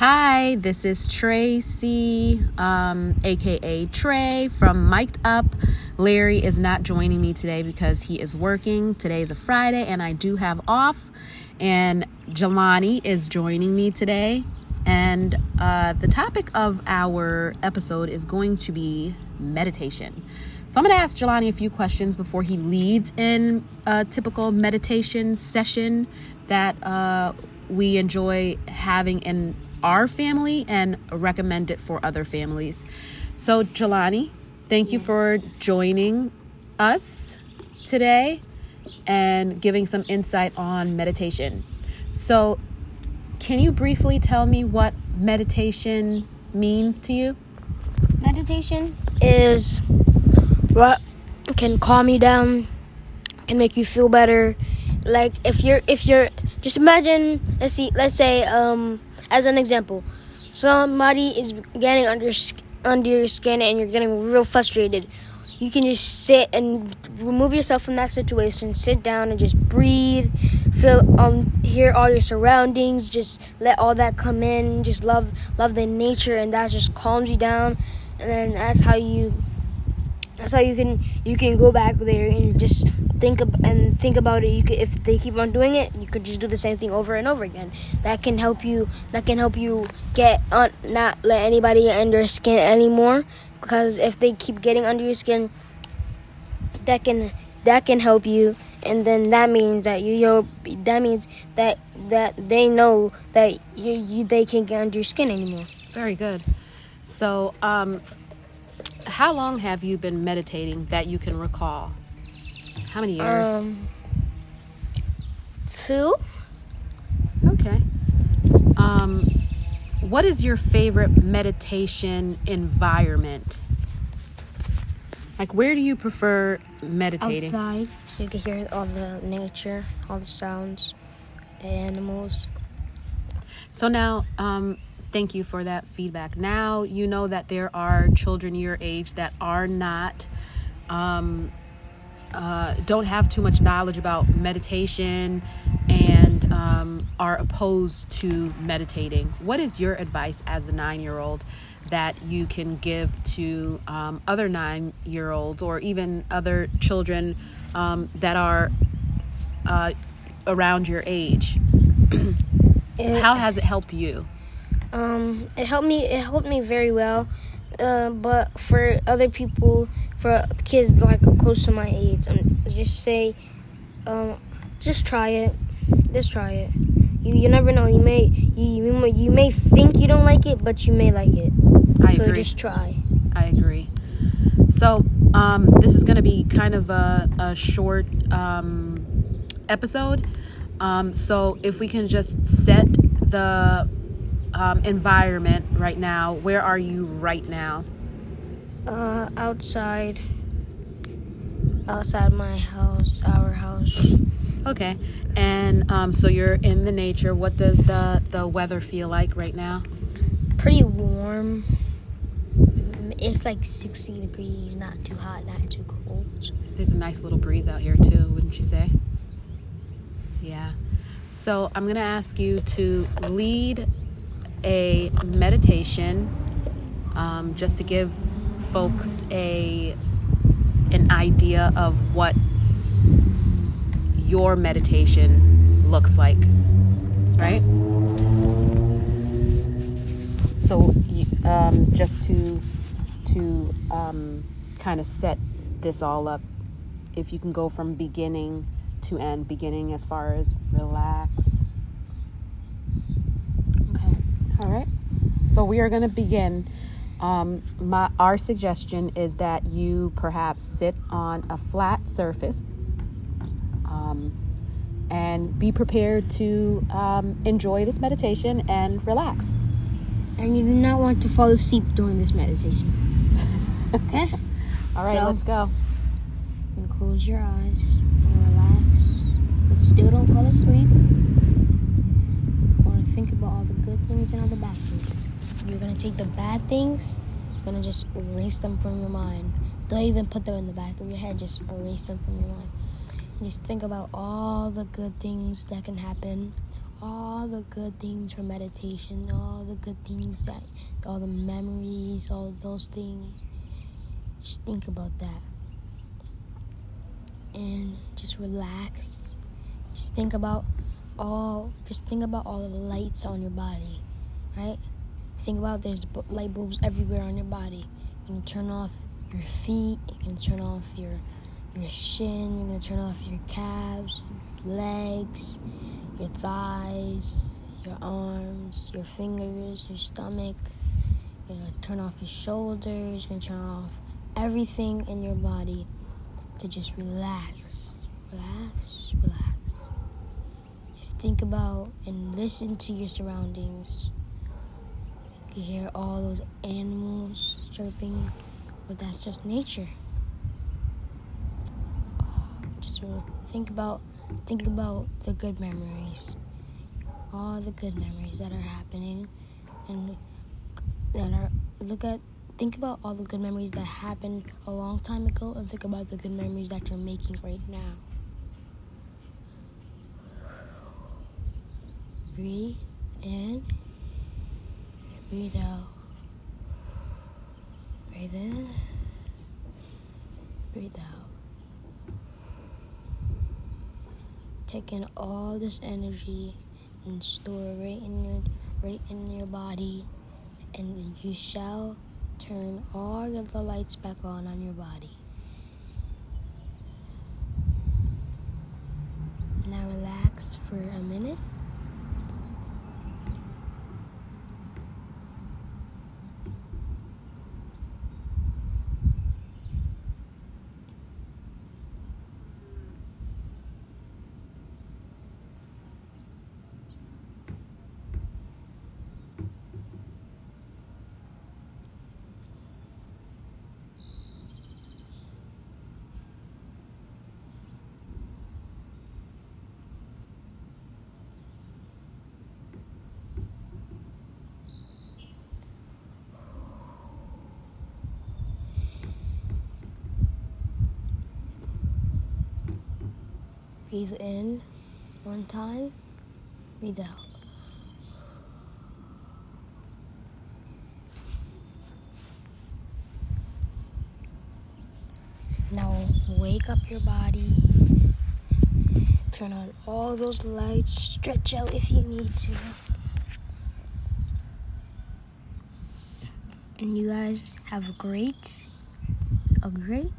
Hi, this is Tracy, um, aka Trey from Mic'd Up. Larry is not joining me today because he is working. Today is a Friday and I do have off. And Jelani is joining me today. And uh, the topic of our episode is going to be meditation. So I'm going to ask Jelani a few questions before he leads in a typical meditation session that uh, we enjoy having in our family and recommend it for other families. So, Jelani, thank yes. you for joining us today and giving some insight on meditation. So, can you briefly tell me what meditation means to you? Meditation is what can calm you down, can make you feel better. Like if you're if you're just imagine let's see let's say um as an example, somebody is getting under under your skin and you're getting real frustrated. You can just sit and remove yourself from that situation. Sit down and just breathe. Feel um hear all your surroundings. Just let all that come in. Just love love the nature and that just calms you down. And then that's how you that's how you can you can go back there and just think and think about it. You could, if they keep on doing it, you could just do the same thing over and over again. That can help you. That can help you get on, not let anybody get under your skin anymore. Because if they keep getting under your skin, that can that can help you, and then that means that you you that means that that they know that you, you they can't get under your skin anymore. Very good. So, um, how long have you been meditating that you can recall? How many years? Um, two. Okay. Um, what is your favorite meditation environment? Like, where do you prefer meditating? Outside, so you can hear all the nature, all the sounds, the animals. So now, um, thank you for that feedback. Now you know that there are children your age that are not um, uh, don't have too much knowledge about meditation and um, are opposed to meditating. What is your advice as a nine year old that you can give to um, other nine year olds or even other children um, that are uh, around your age? How has it helped you? Um, it helped me. It helped me very well. Uh, but for other people, for kids like close to my age, um, just say, um, just try it. Just try it. You you never know. You may you you may, you may think you don't like it, but you may like it. I so agree. just try. I agree. So um, this is going to be kind of a, a short um, episode. Um, so if we can just set the um, environment right now. Where are you right now? Uh, outside. Outside my house, our house. Okay, and um, so you're in the nature. What does the the weather feel like right now? Pretty warm. It's like 60 degrees, not too hot, not too cold. There's a nice little breeze out here too, wouldn't you say? Yeah. So I'm gonna ask you to lead a meditation um, just to give folks a an idea of what your meditation looks like right? So um, just to to um, kind of set this all up if you can go from beginning to end beginning as far as relax all right. So we are going to begin. Um, my, our suggestion is that you perhaps sit on a flat surface um, and be prepared to um, enjoy this meditation and relax. And you do not want to fall asleep during this meditation. Okay? All right, so, let's go. And close your eyes and relax, but still don't fall asleep think about all the good things and all the bad things. You're gonna take the bad things, you're gonna just erase them from your mind. Don't even put them in the back of your head, just erase them from your mind. Just think about all the good things that can happen, all the good things from meditation, all the good things that, all the memories, all those things. Just think about that. And just relax. Just think about all, just think about all the lights on your body, right? Think about there's light bulbs everywhere on your body. You can turn off your feet, you can turn off your your shin, you're gonna turn off your calves, your legs, your thighs, your arms, your fingers, your stomach. You're gonna turn off your shoulders, you're gonna turn off everything in your body to just relax, relax, relax. Just think about and listen to your surroundings. You can hear all those animals chirping, but that's just nature. Just think about think about the good memories, all the good memories that are happening, and that are look at think about all the good memories that happened a long time ago, and think about the good memories that you're making right now. Breathe in, breathe out. Breathe in, breathe out. take in all this energy and store right in your right in your body and you shall turn all the lights back on on your body now relax for a minute Breathe in one time, breathe out. Now wake up your body. Turn on all those lights. Stretch out if you need to. And you guys have a great, a great